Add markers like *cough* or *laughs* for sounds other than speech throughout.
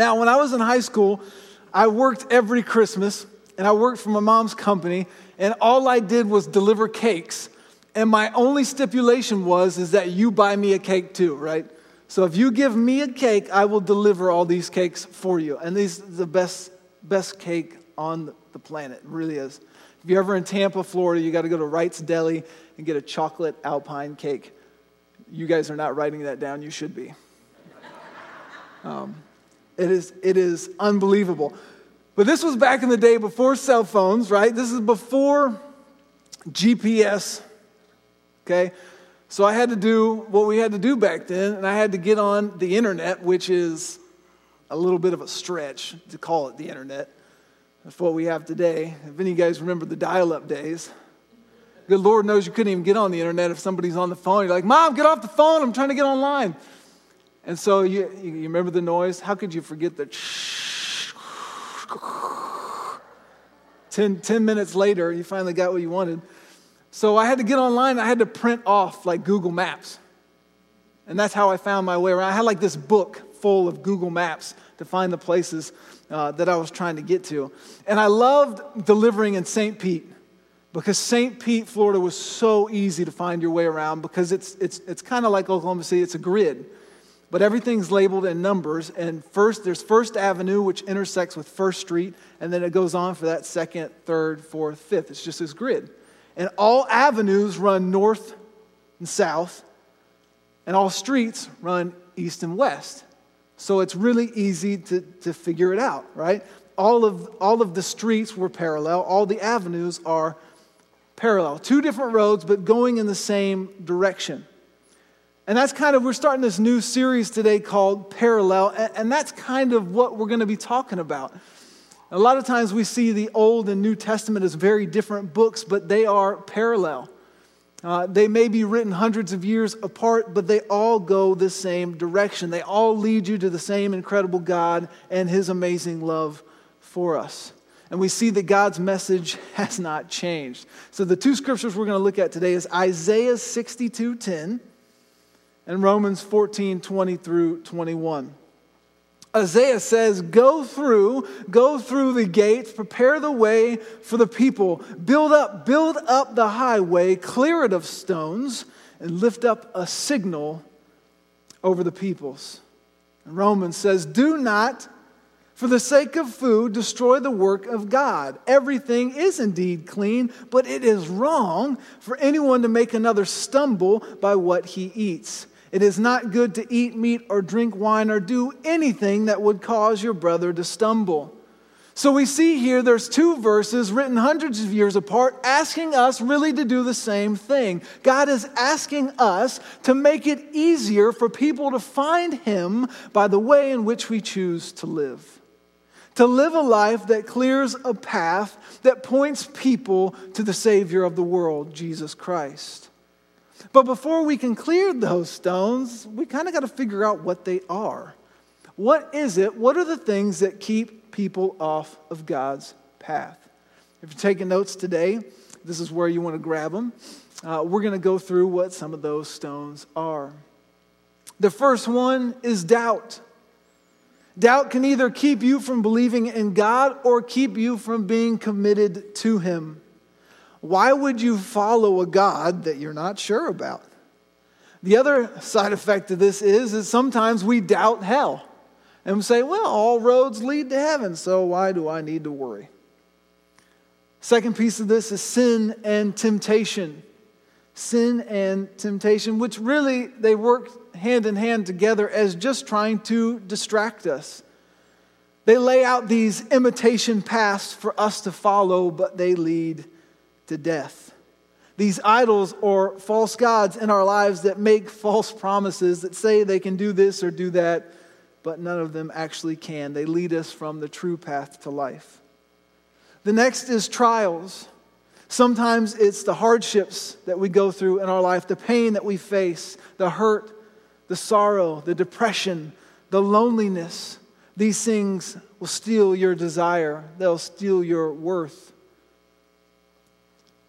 Now, when I was in high school, I worked every Christmas and I worked for my mom's company, and all I did was deliver cakes. And my only stipulation was is that you buy me a cake too, right? So if you give me a cake, I will deliver all these cakes for you. And these the best best cake on the planet. It really is. If you're ever in Tampa, Florida, you got to go to Wright's Deli and get a chocolate alpine cake. You guys are not writing that down. You should be. Um, it is, it is unbelievable. But this was back in the day before cell phones, right? This is before GPS, okay? So I had to do what we had to do back then, and I had to get on the internet, which is a little bit of a stretch to call it the internet. That's what we have today. If any of you guys remember the dial up days, good Lord knows you couldn't even get on the internet if somebody's on the phone. You're like, Mom, get off the phone. I'm trying to get online. And so you, you remember the noise? How could you forget the ten, 10 minutes later, you finally got what you wanted. So I had to get online. I had to print off like Google Maps. And that's how I found my way around. I had like this book full of Google Maps to find the places uh, that I was trying to get to. And I loved delivering in St. Pete because St. Pete, Florida was so easy to find your way around because it's, it's, it's kind of like Oklahoma City, it's a grid but everything's labeled in numbers. And first, there's First Avenue, which intersects with First Street, and then it goes on for that second, third, fourth, fifth. It's just this grid. And all avenues run north and south, and all streets run east and west. So it's really easy to, to figure it out, right? All of, all of the streets were parallel, all the avenues are parallel. Two different roads, but going in the same direction. And that's kind of, we're starting this new series today called Parallel, and that's kind of what we're going to be talking about. A lot of times we see the Old and New Testament as very different books, but they are parallel. Uh, they may be written hundreds of years apart, but they all go the same direction. They all lead you to the same incredible God and His amazing love for us. And we see that God's message *laughs* has not changed. So the two scriptures we're going to look at today is Isaiah 62 10 and Romans 14 20 through 21. Isaiah says, Go through, go through the gates, prepare the way for the people, build up, build up the highway, clear it of stones, and lift up a signal over the peoples. And Romans says, Do not, for the sake of food, destroy the work of God. Everything is indeed clean, but it is wrong for anyone to make another stumble by what he eats. It is not good to eat meat or drink wine or do anything that would cause your brother to stumble. So we see here there's two verses written hundreds of years apart asking us really to do the same thing. God is asking us to make it easier for people to find Him by the way in which we choose to live. To live a life that clears a path that points people to the Savior of the world, Jesus Christ. But before we can clear those stones, we kind of got to figure out what they are. What is it? What are the things that keep people off of God's path? If you're taking notes today, this is where you want to grab them. Uh, we're going to go through what some of those stones are. The first one is doubt. Doubt can either keep you from believing in God or keep you from being committed to Him. Why would you follow a God that you're not sure about? The other side effect of this is, is sometimes we doubt hell and we say, well, all roads lead to heaven, so why do I need to worry? Second piece of this is sin and temptation. Sin and temptation, which really they work hand in hand together as just trying to distract us. They lay out these imitation paths for us to follow, but they lead to death. These idols or false gods in our lives that make false promises that say they can do this or do that, but none of them actually can. They lead us from the true path to life. The next is trials. Sometimes it's the hardships that we go through in our life, the pain that we face, the hurt, the sorrow, the depression, the loneliness. These things will steal your desire, they'll steal your worth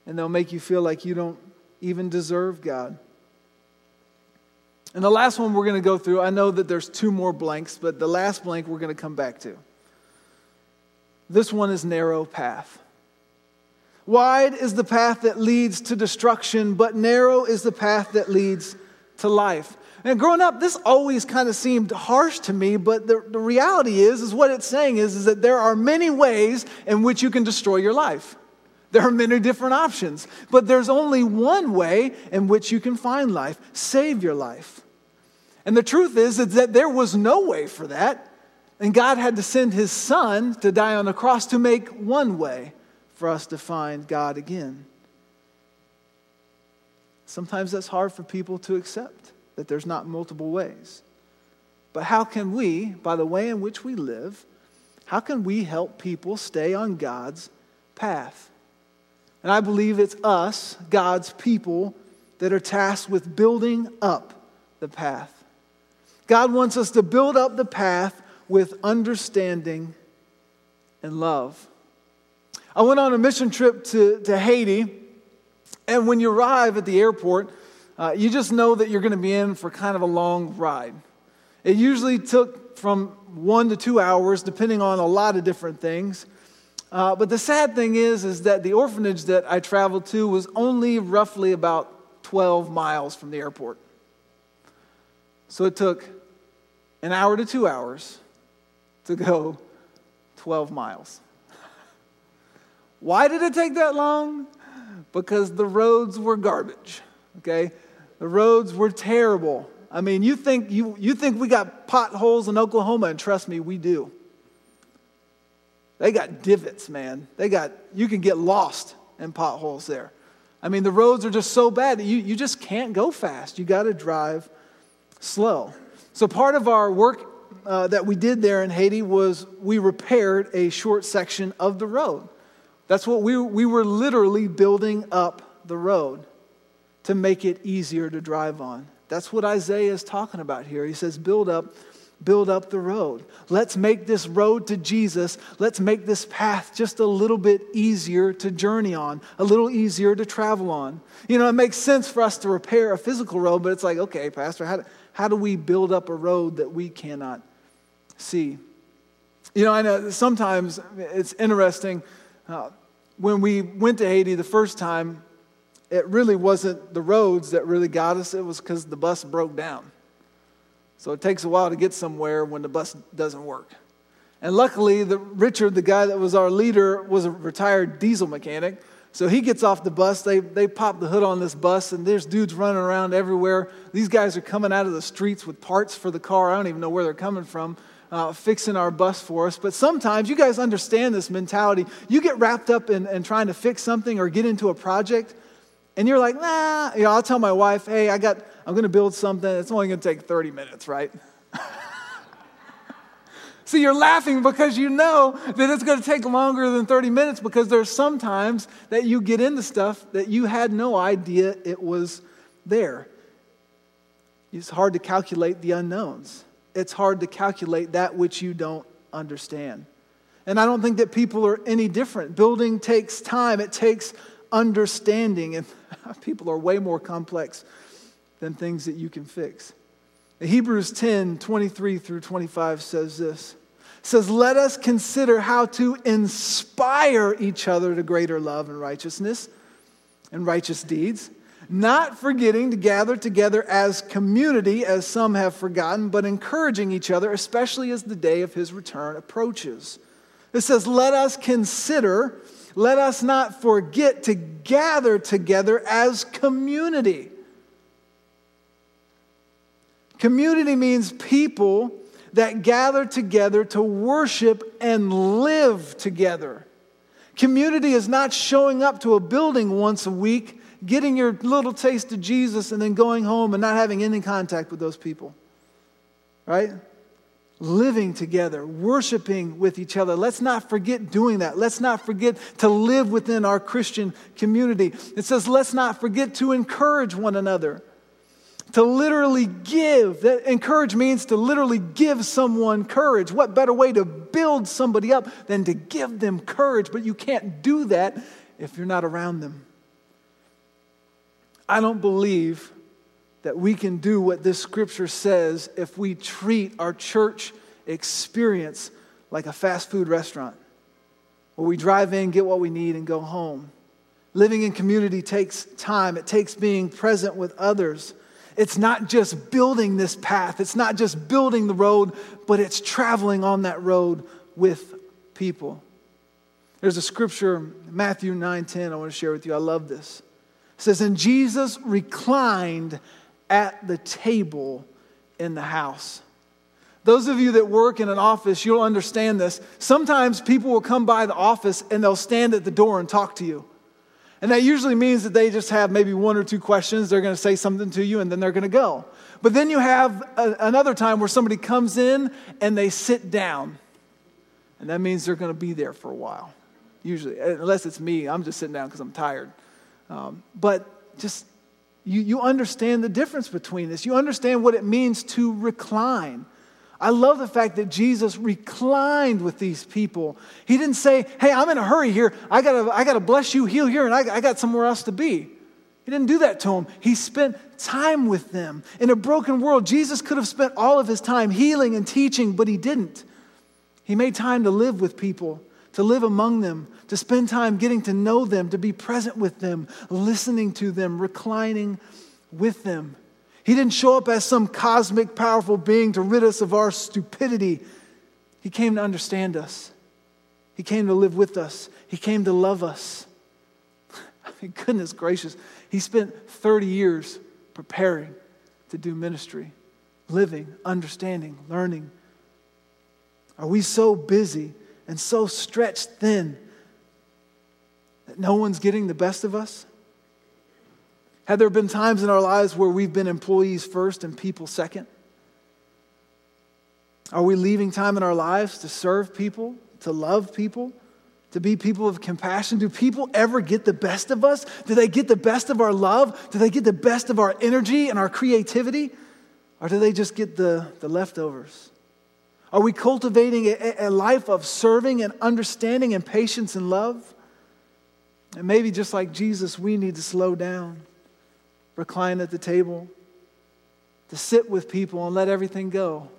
and they'll make you feel like you don't even deserve God. And the last one we're going to go through, I know that there's two more blanks, but the last blank we're going to come back to. This one is narrow path. Wide is the path that leads to destruction, but narrow is the path that leads to life. And growing up, this always kind of seemed harsh to me, but the, the reality is, is what it's saying is, is that there are many ways in which you can destroy your life. There are many different options, but there's only one way in which you can find life, save your life. And the truth is, is that there was no way for that. And God had to send his son to die on the cross to make one way for us to find God again. Sometimes that's hard for people to accept that there's not multiple ways. But how can we, by the way in which we live, how can we help people stay on God's path? And I believe it's us, God's people, that are tasked with building up the path. God wants us to build up the path with understanding and love. I went on a mission trip to, to Haiti, and when you arrive at the airport, uh, you just know that you're going to be in for kind of a long ride. It usually took from one to two hours, depending on a lot of different things. Uh, but the sad thing is, is that the orphanage that I traveled to was only roughly about 12 miles from the airport. So it took an hour to two hours to go 12 miles. *laughs* Why did it take that long? Because the roads were garbage, okay? The roads were terrible. I mean, you think, you, you think we got potholes in Oklahoma, and trust me, we do. They got divots, man. They got, you can get lost in potholes there. I mean, the roads are just so bad that you, you just can't go fast. You got to drive slow. So, part of our work uh, that we did there in Haiti was we repaired a short section of the road. That's what we, we were literally building up the road to make it easier to drive on. That's what Isaiah is talking about here. He says, build up, build up the road. Let's make this road to Jesus, let's make this path just a little bit easier to journey on, a little easier to travel on. You know, it makes sense for us to repair a physical road, but it's like, okay, Pastor, how do, how do we build up a road that we cannot see? You know, I know sometimes it's interesting. Uh, when we went to Haiti the first time, it really wasn't the roads that really got us, it was because the bus broke down. So it takes a while to get somewhere when the bus doesn't work. And luckily, the, Richard, the guy that was our leader, was a retired diesel mechanic. So he gets off the bus. They, they pop the hood on this bus, and there's dudes running around everywhere. These guys are coming out of the streets with parts for the car. I don't even know where they're coming from, uh, fixing our bus for us. But sometimes you guys understand this mentality. You get wrapped up in, in trying to fix something or get into a project, and you're like, nah. You know, I'll tell my wife, hey, I got, I'm going to build something. It's only going to take 30 minutes, right? *laughs* So you're laughing because you know that it's going to take longer than 30 minutes because there's sometimes that you get into stuff that you had no idea it was there. It's hard to calculate the unknowns. It's hard to calculate that which you don't understand. And I don't think that people are any different. Building takes time, it takes understanding, and *laughs* people are way more complex than things that you can fix. Hebrews 10 23 through 25 says this says, Let us consider how to inspire each other to greater love and righteousness and righteous deeds, not forgetting to gather together as community, as some have forgotten, but encouraging each other, especially as the day of his return approaches. It says, Let us consider, let us not forget to gather together as community. Community means people that gather together to worship and live together. Community is not showing up to a building once a week, getting your little taste of Jesus, and then going home and not having any contact with those people. Right? Living together, worshiping with each other. Let's not forget doing that. Let's not forget to live within our Christian community. It says, let's not forget to encourage one another to literally give. That encourage means to literally give someone courage. What better way to build somebody up than to give them courage? But you can't do that if you're not around them. I don't believe that we can do what this scripture says if we treat our church experience like a fast food restaurant where we drive in, get what we need, and go home. Living in community takes time, it takes being present with others. It's not just building this path, it's not just building the road, but it's traveling on that road with people. There's a scripture, Matthew 9 10, I want to share with you. I love this. It says, And Jesus reclined at the table in the house. Those of you that work in an office, you'll understand this. Sometimes people will come by the office and they'll stand at the door and talk to you. And that usually means that they just have maybe one or two questions. They're going to say something to you and then they're going to go. But then you have a, another time where somebody comes in and they sit down. And that means they're going to be there for a while usually, unless it's me. I'm just sitting down because I'm tired. Um, but just, you, you understand the difference between this. You understand what it means to recline. I love the fact that Jesus reclined with these people. He didn't say, Hey, I'm in a hurry here. I gotta, I gotta bless you, heal here, and I, I got somewhere else to be. He didn't do that to them. He spent time with them. In a broken world, Jesus could have spent all of his time healing and teaching, but he didn't. He made time to live with people to live among them, to spend time getting to know them, to be present with them, listening to them, reclining with them. He didn't show up as some cosmic, powerful being to rid us of our stupidity. He came to understand us. He came to live with us. He came to love us. *laughs* I mean, goodness gracious. He spent 30 years preparing to do ministry, living, understanding, learning. Are we so busy and so stretched thin that no one's getting the best of us? Have there been times in our lives where we've been employees first and people second? Are we leaving time in our lives to serve people, to love people, to be people of compassion? Do people ever get the best of us? Do they get the best of our love? Do they get the best of our energy and our creativity? Or do they just get the, the leftovers? Are we cultivating a, a life of serving and understanding and patience and love? And maybe just like Jesus, we need to slow down, recline at the table, to sit with people and let everything go.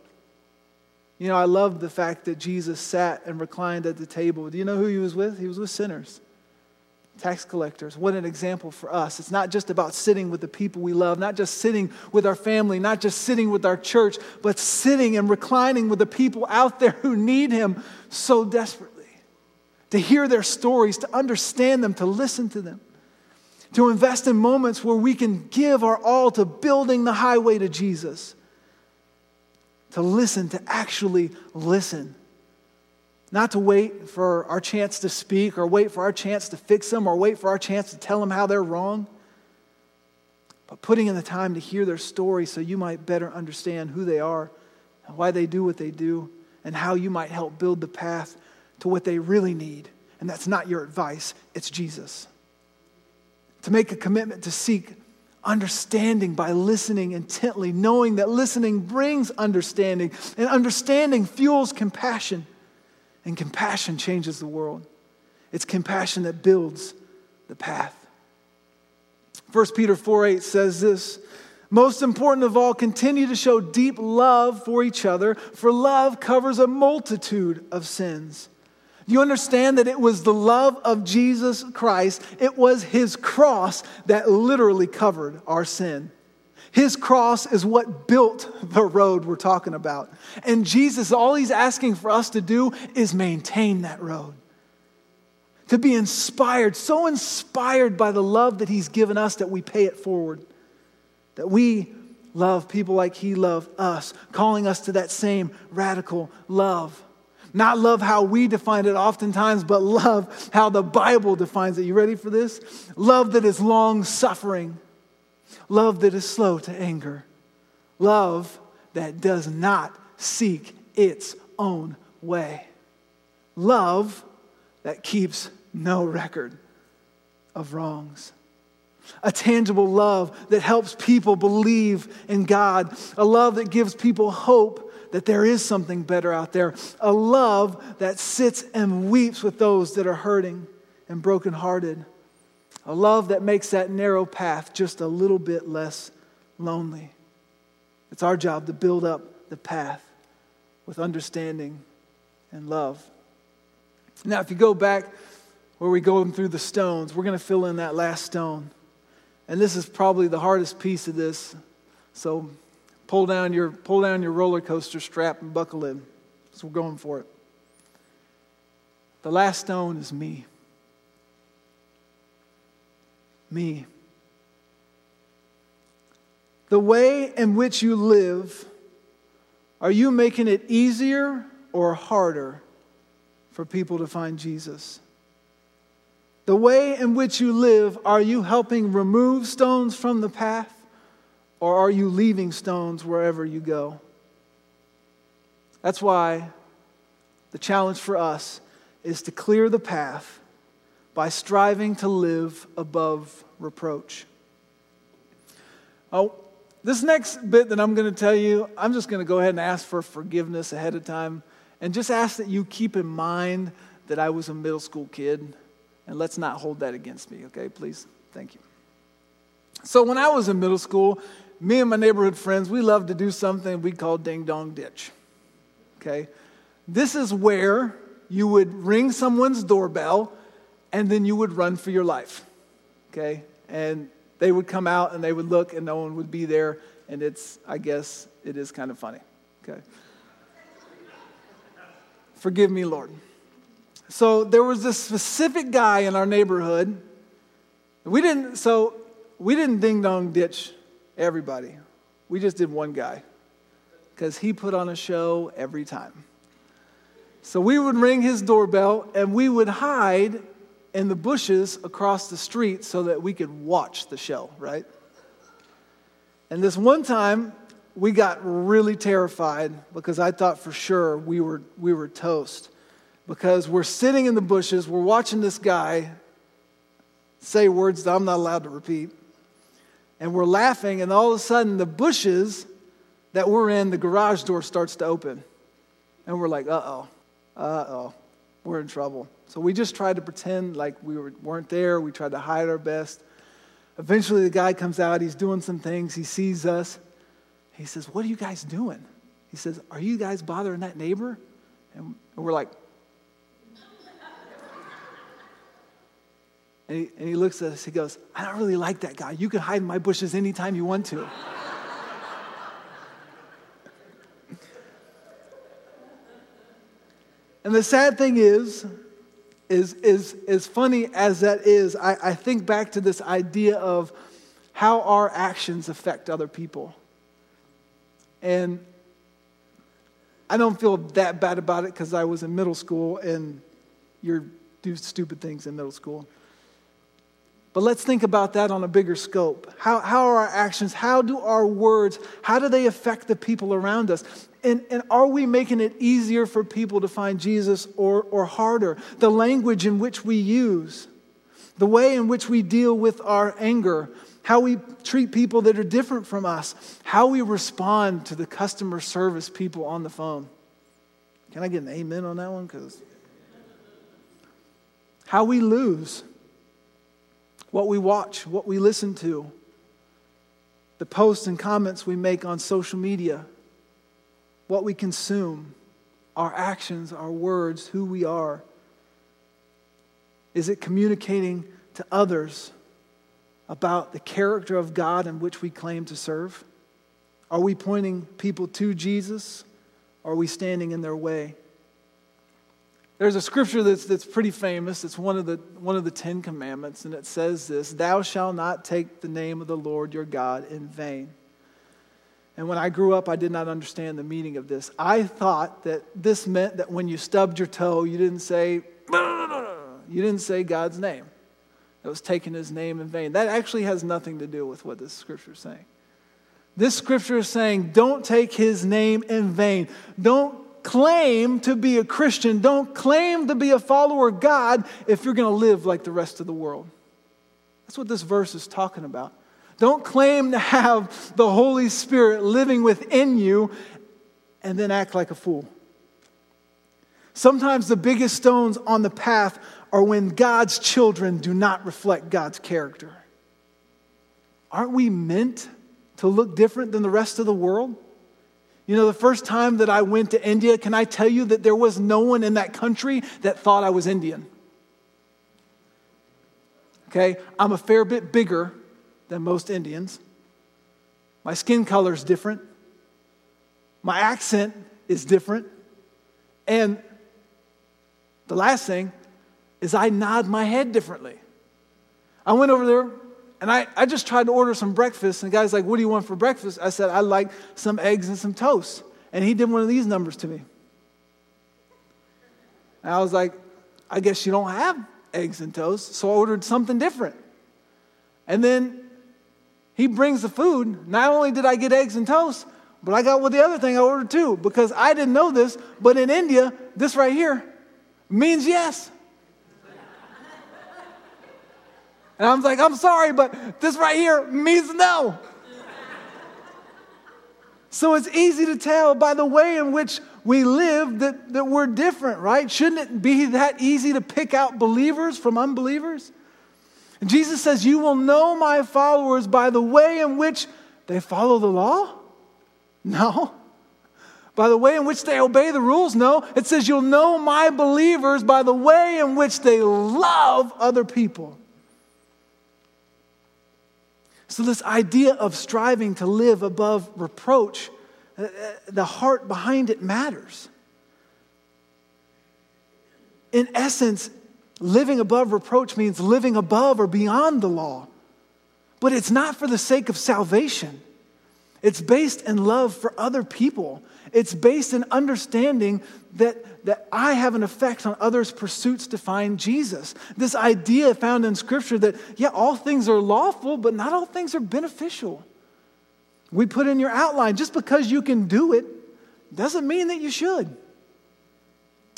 You know, I love the fact that Jesus sat and reclined at the table. Do you know who he was with? He was with sinners tax collectors. What an example for us. It's not just about sitting with the people we love, not just sitting with our family, not just sitting with our church, but sitting and reclining with the people out there who need Him so desperately. To hear their stories, to understand them, to listen to them, to invest in moments where we can give our all to building the highway to Jesus, to listen, to actually listen not to wait for our chance to speak or wait for our chance to fix them or wait for our chance to tell them how they're wrong, but putting in the time to hear their story so you might better understand who they are and why they do what they do and how you might help build the path to what they really need. And that's not your advice, it's Jesus. To make a commitment to seek understanding by listening intently, knowing that listening brings understanding, and understanding fuels compassion. And compassion changes the world. It's compassion that builds the path. 1 Peter 4 8 says this Most important of all, continue to show deep love for each other, for love covers a multitude of sins. Do you understand that it was the love of Jesus Christ? It was his cross that literally covered our sin. His cross is what built the road we're talking about. And Jesus, all he's asking for us to do is maintain that road. To be inspired, so inspired by the love that he's given us that we pay it forward. That we love people like he loved us, calling us to that same radical love. Not love how we define it oftentimes, but love how the Bible defines it. You ready for this? Love that is long suffering love that is slow to anger, love that does not seek its own way, love that keeps no record of wrongs. A tangible love that helps people believe in God. A love that gives people hope that there is something better out there. A love that sits and weeps with those that are hurting and brokenhearted. A love that makes that narrow path just a little bit less lonely. It's our job to build up the path with understanding and love. Now, if you go back where we go through the stones, we're going to fill in that last stone. And this is probably the hardest piece of this. So pull down your, pull down your roller coaster strap and buckle in. So we're going for it. The last stone is me. Me. The way in which you live, are you making it easier or harder for people to find Jesus? The way in which you live, are you helping remove stones from the path or are you leaving stones wherever you go? That's why the challenge for us is to clear the path by striving to live above reproach. Oh, this next bit that I'm going to tell you, I'm just going to go ahead and ask for forgiveness ahead of time and just ask that you keep in mind that I was a middle school kid and let's not hold that against me, okay, please? Thank you. So, when I was in middle school, me and my neighborhood friends, we loved to do something we called ding dong ditch. Okay? This is where you would ring someone's doorbell and then you would run for your life. Okay? And they would come out and they would look and no one would be there. And it's, I guess, it is kind of funny. Okay? Forgive me, Lord. So there was this specific guy in our neighborhood. We didn't, so we didn't ding dong ditch everybody. We just did one guy because he put on a show every time. So we would ring his doorbell and we would hide in the bushes across the street so that we could watch the show, right? And this one time, we got really terrified because I thought for sure we were, we were toast because we're sitting in the bushes, we're watching this guy say words that I'm not allowed to repeat, and we're laughing, and all of a sudden the bushes that we're in, the garage door starts to open. And we're like, uh oh, uh oh, we're in trouble. So we just tried to pretend like we were, weren't there. We tried to hide our best. Eventually, the guy comes out. He's doing some things. He sees us. He says, What are you guys doing? He says, Are you guys bothering that neighbor? And we're like, And he, and he looks at us, he goes, I don't really like that guy. You can hide in my bushes anytime you want to. *laughs* and the sad thing is, is, is as funny as that is, I, I think back to this idea of how our actions affect other people. And I don't feel that bad about it because I was in middle school and you do stupid things in middle school. But let's think about that on a bigger scope. How, how are our actions, how do our words, how do they affect the people around us? And, and are we making it easier for people to find Jesus or, or harder? The language in which we use, the way in which we deal with our anger, how we treat people that are different from us, how we respond to the customer service people on the phone. Can I get an amen on that one? Because how we lose what we watch, what we listen to, the posts and comments we make on social media, what we consume, our actions, our words, who we are. Is it communicating to others about the character of God in which we claim to serve? Are we pointing people to Jesus? Or are we standing in their way? There's a scripture that's, that's pretty famous. It's one of, the, one of the Ten Commandments, and it says this Thou shalt not take the name of the Lord your God in vain. And when I grew up, I did not understand the meaning of this. I thought that this meant that when you stubbed your toe, you didn't say, you didn't say God's name. It was taking his name in vain. That actually has nothing to do with what this scripture is saying. This scripture is saying, don't take his name in vain. Don't claim to be a Christian, don't claim to be a follower of God if you're going to live like the rest of the world. That's what this verse is talking about. Don't claim to have the Holy Spirit living within you and then act like a fool. Sometimes the biggest stones on the path are when God's children do not reflect God's character. Aren't we meant to look different than the rest of the world? You know, the first time that I went to India, can I tell you that there was no one in that country that thought I was Indian? Okay, I'm a fair bit bigger than most Indians. My skin color is different. My accent is different. And the last thing is I nod my head differently. I went over there and I, I just tried to order some breakfast. And the guy's like, What do you want for breakfast? I said, I'd like some eggs and some toast. And he did one of these numbers to me. And I was like, I guess you don't have eggs and toast. So I ordered something different. And then he brings the food. Not only did I get eggs and toast, but I got what the other thing I ordered too, because I didn't know this, but in India, this right here means yes. And I was like, I'm sorry, but this right here means no. so it's easy to tell by the way in which we live that, that we're different, right? Shouldn't it be that easy to pick out believers from unbelievers? And Jesus says, You will know my followers by the way in which they follow the law? No. By the way in which they obey the rules? No. It says, You'll know my believers by the way in which they love other people. So, this idea of striving to live above reproach, uh, uh, the heart behind it matters. In essence, living above reproach means living above or beyond the law. But it's not for the sake of salvation. It's based in love for other people. It's based in understanding that, that I have an effect on others' pursuits to find Jesus. This idea found in Scripture that, yeah, all things are lawful, but not all things are beneficial. We put in your outline just because you can do it doesn't mean that you should.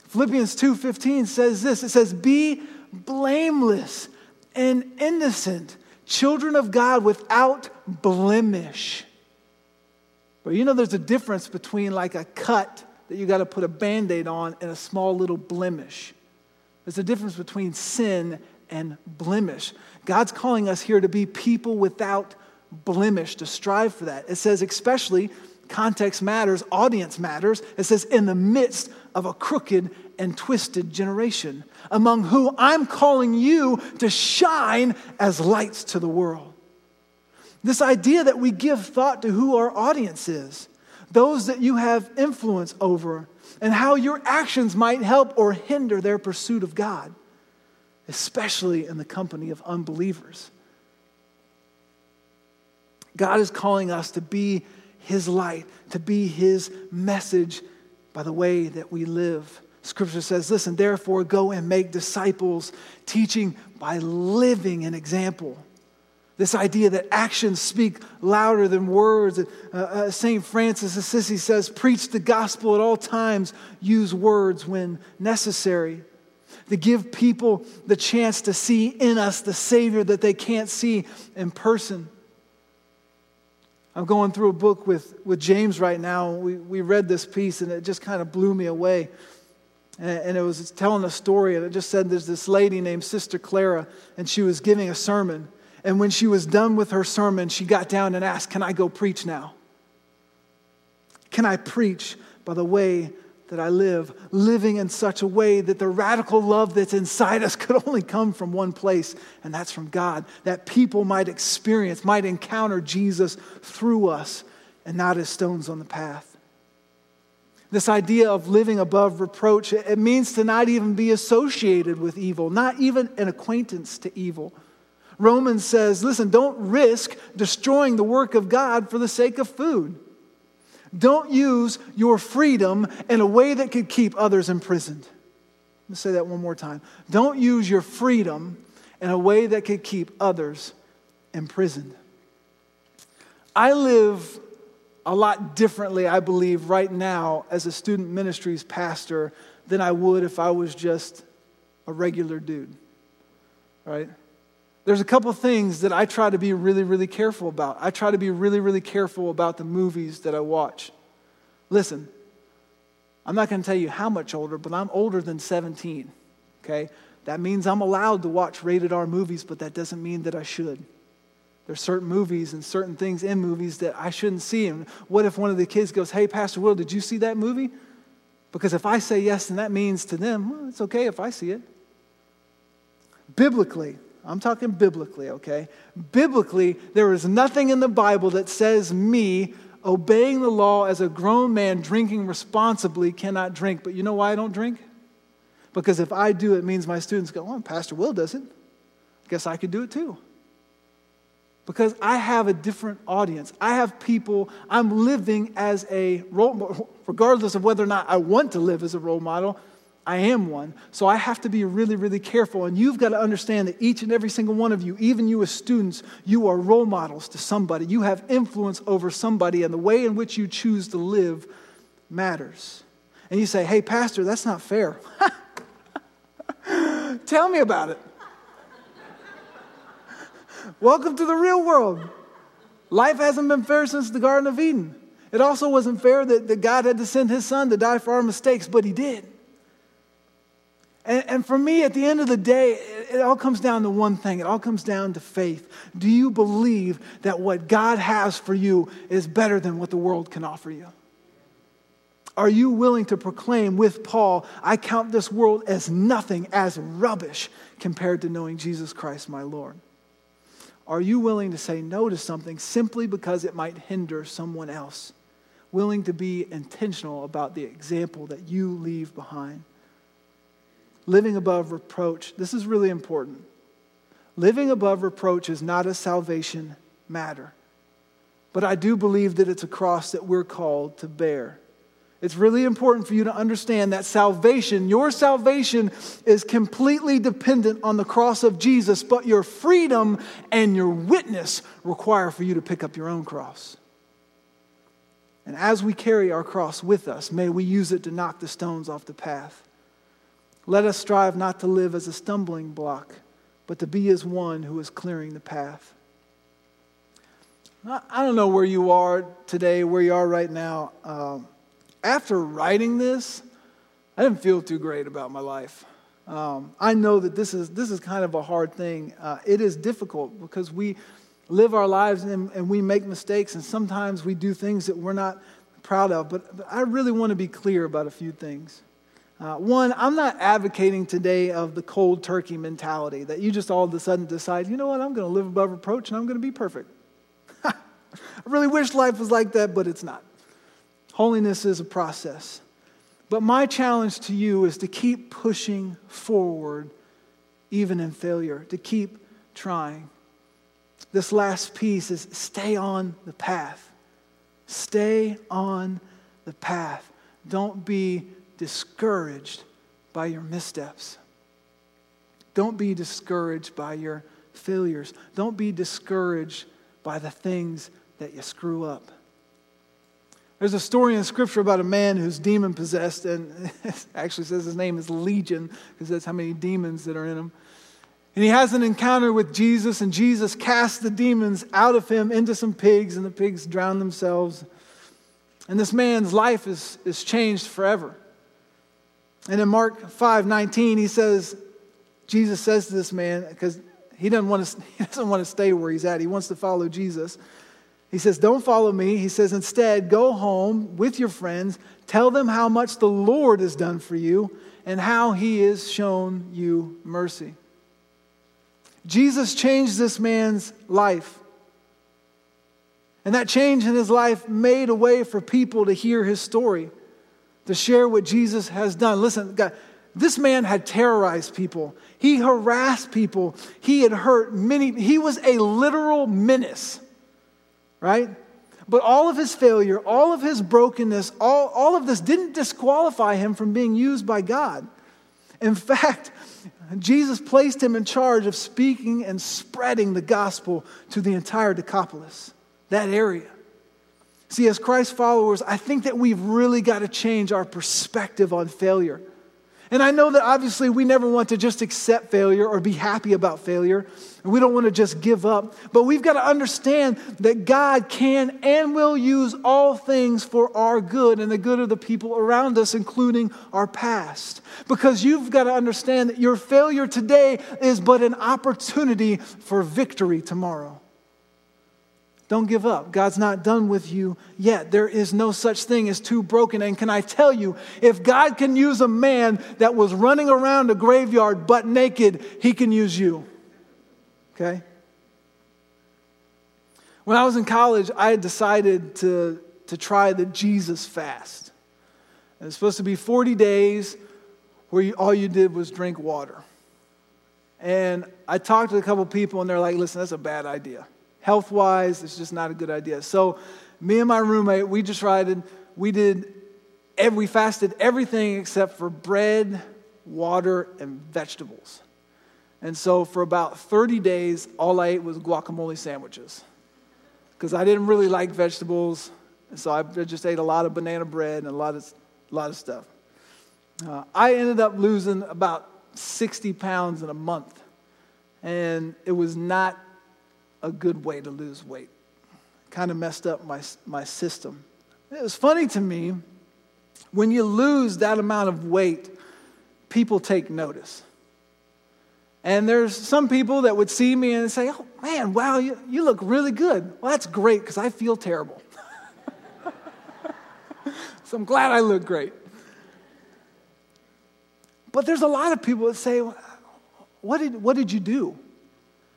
Philippians 2:15 says this. It says, "Be blameless and innocent, children of God without blemish." But you know, there's a difference between like a cut that you got to put a band aid on and a small little blemish. There's a difference between sin and blemish. God's calling us here to be people without blemish, to strive for that. It says, especially, context matters, audience matters. It says, in the midst of a crooked and twisted generation, among who I'm calling you to shine as lights to the world. This idea that we give thought to who our audience is, those that you have influence over, and how your actions might help or hinder their pursuit of God, especially in the company of unbelievers. God is calling us to be His light, to be His message by the way that we live. Scripture says, listen, therefore go and make disciples, teaching by living an example. This idea that actions speak louder than words. Uh, uh, St. Francis of Assisi says, preach the gospel at all times, use words when necessary. To give people the chance to see in us the Savior that they can't see in person. I'm going through a book with, with James right now. We, we read this piece and it just kind of blew me away. And, and it was telling a story, and it just said there's this lady named Sister Clara, and she was giving a sermon. And when she was done with her sermon, she got down and asked, Can I go preach now? Can I preach by the way that I live, living in such a way that the radical love that's inside us *laughs* could only come from one place, and that's from God, that people might experience, might encounter Jesus through us and not as stones on the path. This idea of living above reproach, it means to not even be associated with evil, not even an acquaintance to evil. Romans says, listen, don't risk destroying the work of God for the sake of food. Don't use your freedom in a way that could keep others imprisoned. Let me say that one more time. Don't use your freedom in a way that could keep others imprisoned. I live a lot differently, I believe, right now as a student ministries pastor than I would if I was just a regular dude, right? There's a couple things that I try to be really, really careful about. I try to be really, really careful about the movies that I watch. Listen, I'm not going to tell you how much older, but I'm older than 17, okay? That means I'm allowed to watch rated R movies, but that doesn't mean that I should. There's certain movies and certain things in movies that I shouldn't see. And what if one of the kids goes, Hey, Pastor Will, did you see that movie? Because if I say yes, then that means to them, well, it's okay if I see it. Biblically, I'm talking biblically, okay? Biblically, there is nothing in the Bible that says me obeying the law as a grown man drinking responsibly cannot drink. But you know why I don't drink? Because if I do, it means my students go, oh, Pastor Will does it. Guess I could do it too. Because I have a different audience. I have people, I'm living as a role model, regardless of whether or not I want to live as a role model. I am one. So I have to be really, really careful. And you've got to understand that each and every single one of you, even you as students, you are role models to somebody. You have influence over somebody, and the way in which you choose to live matters. And you say, hey, Pastor, that's not fair. *laughs* Tell me about it. Welcome to the real world. Life hasn't been fair since the Garden of Eden. It also wasn't fair that, that God had to send his son to die for our mistakes, but he did. And, and, for me, at the end of the day, it, it all comes down to one thing. It all comes down to faith. Do you believe that what God has for you is better than what the world can offer you? Are you willing to proclaim with Paul, I count this world as nothing, as rubbish, compared to knowing Jesus Christ, my Lord? Are you willing to say no to something simply because it might hinder someone else? Willing to be intentional about the example that you leave behind? Living above reproach. This is really important. Living above reproach is not a salvation matter. But I do believe that it's a cross that we're called to bear. It's really important for you to understand that salvation, your salvation, is completely dependent on the cross of Jesus, but your freedom and your witness require for you to pick up your own cross. And as we carry our cross with us, may we use it to knock the stones off the path. Let us strive not to live as a stumbling block, but to be as one who is clearing the path. I don't know where you are today, where you are right now. Um, after writing this, I didn't feel too great about my life. Um, I know that this is, this is kind of a hard thing. Uh, it is difficult because we live our lives and, and, we make mistakes, and sometimes we do things that we're not proud of. But, but I really want to be clear about a few things. Uh, one, I'm not advocating today of the cold turkey mentality that you just all of a sudden decide, you know what, I'm going to live above reproach and I'm going to be perfect. *laughs* I really wish life was like that, but it's not. Holiness is a process. But my challenge to you is to keep pushing forward, even in failure, to keep trying. This last piece is stay on the path. Stay on the path. Don't be discouraged by your missteps. Don't be discouraged by your failures. Don't be discouraged by the things that you screw up. There's a story in Scripture about a man who's demon possessed, and *laughs* actually says his name is Legion, because that's how many demons that are in him. And he has an encounter with Jesus, and Jesus casts the demons out of him into some pigs, and the pigs drown themselves. And this man's life is, is changed forever. And in Mark 5 19, he says, Jesus says to this man, because he doesn't, want to, *laughs* he doesn't want to stay where he's at, he wants to follow Jesus. He says, Don't follow me. He says, Instead, go home with your friends, tell them how much the Lord has done for you and how he has shown you mercy. Jesus changed this man's life. And that change in his life made a way for people to hear his story to share what Jesus has done. Listen, God, this man had terrorized people. He harassed people. He had hurt many. He was a literal menace, right? But all of his failure, all of his brokenness, all, all of this didn't disqualify him from being used by God. In *laughs* fact, Jesus placed him in charge of speaking and spreading the gospel to the entire Decapolis, that area. See, as Christ followers, I think that we've really got to change our perspective on failure. And I know that obviously we never want to just accept failure or be happy about failure. And We don't want to just give up. But we've got to understand that God can and will use all things for our good and the good of the people around us, including our past. Because you've got to understand that your failure today is but an opportunity for victory tomorrow. Don't give up. God's not done with you yet. There is no such thing as too broken. And can I tell you, if God can use a man that was running around a graveyard butt naked, he can use you. Okay? When I was in college, I had decided to, to try the Jesus fast. It was supposed to be 40 days where you, all you did was drink water. And I talked to a couple people, and they're like, listen, that's a bad idea health wise, it's just not a good idea. So, me and my roommate, we just tried and we did, we fasted everything except for bread, water, and vegetables. And so, for about 30 days, all I ate was guacamole sandwiches because I didn't really like vegetables. And so, I just ate a lot of banana bread and a lot of, a lot of stuff. Uh, I ended up losing about 60 pounds in a month. And it was not a good way to lose weight. Kind of messed up my, my system. It was funny to me when you lose that amount of weight, people take notice. And there's some people that would see me and say, Oh, man, wow, you, you look really good. Well, that's great because I feel terrible. *laughs* so I'm glad I look great. But there's a lot of people that say, What did, what did you do?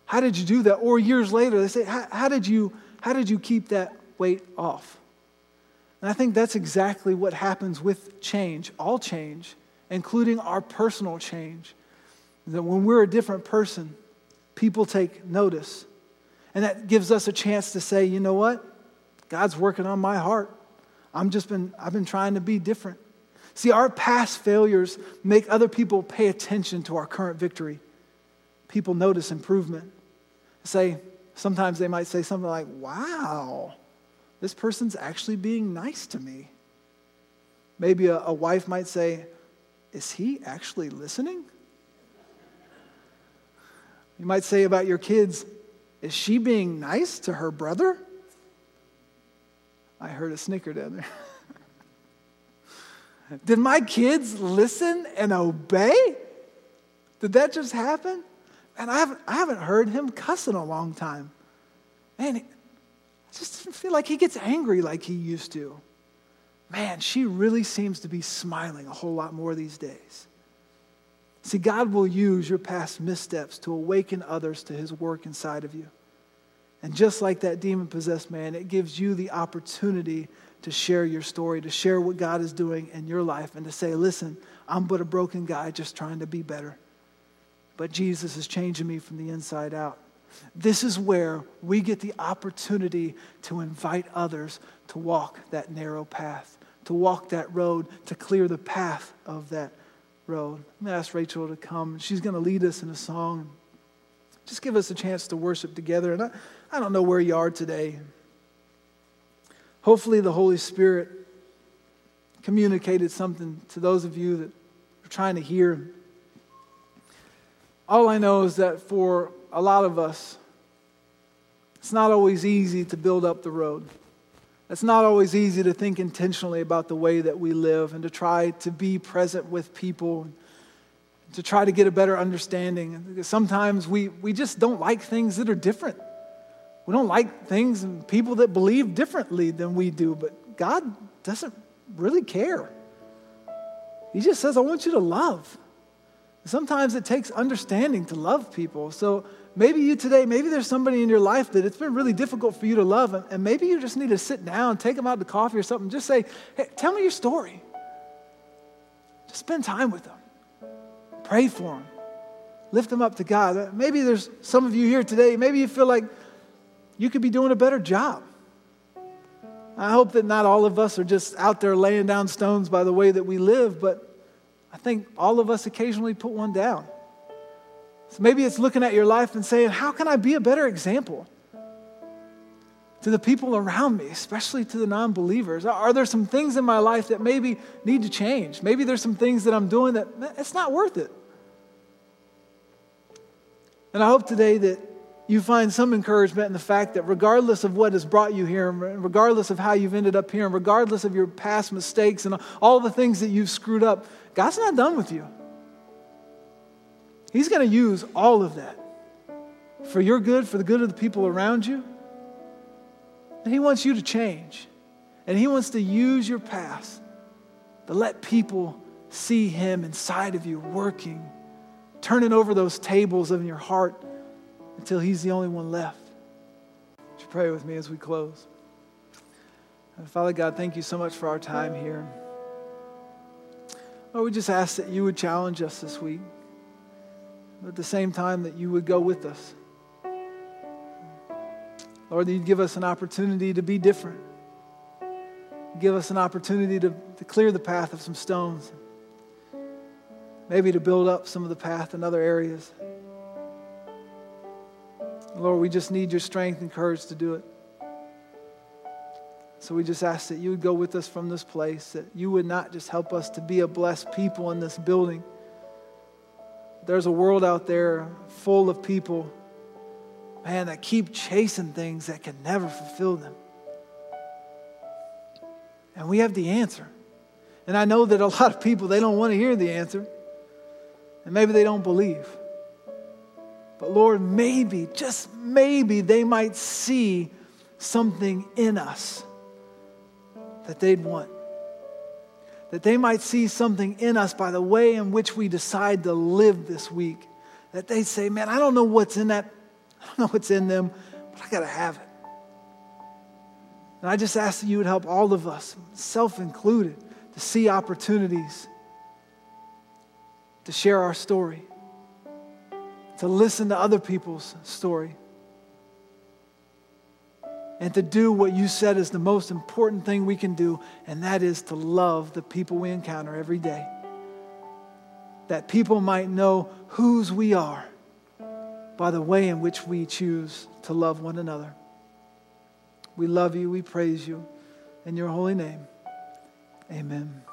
How did you do that? Or years later, they say, how, did you, how did you keep that weight off? And I think that's exactly what happens with change, all change, including our personal change. That when we're a different person, people take notice. And that gives us a chance to say, you know what? God's working on my heart. I'm just been, I've been trying to be different. See, our past failures make other people pay attention to our current victory. People notice improvement say, sometimes they might say something like, wow, this person's actually being nice to me. Maybe a, a wife might say, is he actually listening? You might say about your kids, is she being nice to her brother? I heard a snicker down there. *laughs* Did my kids listen and obey? Did that just happen? And I haven't, I haven't heard him cuss in a long time. Man, I just feel like he gets angry like he used to. Man, she really seems to be smiling a whole lot more these days. See, God will use your past missteps to awaken others to his work inside of you. And just like that demon possessed man, it gives you the opportunity to share your story, to share what God is doing in your life, and to say, listen, I'm but a broken guy just trying to be better but Jesus is changing me from the inside out. This is where we get the opportunity to invite others to walk that narrow path, to walk that road, to clear the path of that road. I'm going to ask Rachel to come. She's going to lead us in a song. Just give us a chance to worship together. And I, I don't know where you are today. Hopefully, the Holy Spirit communicated something to those of you that are trying to hear. All I know is that for a lot of us, it's not always easy to build up the road. It's not always easy to think intentionally about the way that we live and to try to be present with people, to try to get a better understanding. Sometimes we, we just don't like things that are different. We don't like things and people that believe differently than we do, but God doesn't really care. He just says, I want you to love. Sometimes it takes understanding to love people. So maybe you today, maybe there's somebody in your life that it's been really difficult for you to love, and maybe you just need to sit down, take them out to coffee or something, just say, hey, tell me your story. Just spend time with them. Pray for them. Lift them up to God. Uh, maybe there's some of you here today, maybe you feel like you could be doing a better job. I hope that not all of us are just out there laying down stones by the way that we live, but I think all of us occasionally put one down. So maybe it's looking at your life and saying, How can I be a better example to the people around me, especially to the non believers? Are there some things in my life that maybe need to change? Maybe there's some things that I'm doing that it's not worth it. And I hope today that you find some encouragement in the fact that regardless of what has brought you here, regardless of how you've ended up here, and regardless of your past mistakes and all the things that you've screwed up, God's not done with you. He's going to use all of that for your good, for the good of the people around you. And He wants you to change. And He wants to use your past to let people see Him inside of you working, turning over those tables in your heart until He's the only one left. Would you pray with me as we close? Father God, thank you so much for our time here. Lord, we just ask that you would challenge us this week, but at the same time that you would go with us. Lord, that you'd give us an opportunity to be different. Give us an opportunity to, to clear the path of some stones. Maybe to build up some of the path in other areas. Lord, we just need your strength and courage to do it. So we just ask that you would go with us from this place, that you would not just help us to be a blessed people in this building. There's a world out there full of people, man, that keep chasing things that can never fulfill them. And we have the answer. And I know that a lot of people, they don't want to hear the answer. And maybe they don't believe. But Lord, maybe, just maybe, they might see something in us that they'd want. That they might see something in us by the way in which we decide to live this week. That they say, man, I don't know what's in that, *laughs* I don't know what's in them, but I got to have it. And I just ask that you would help all of us, self included, to see opportunities to share our story, to listen to other people's story and to do what you said is the most important thing we can do, and that is to love the people we encounter every day. That people might know whose we are by the way in which we choose to love one another. We love you, we praise you. In your holy name, amen.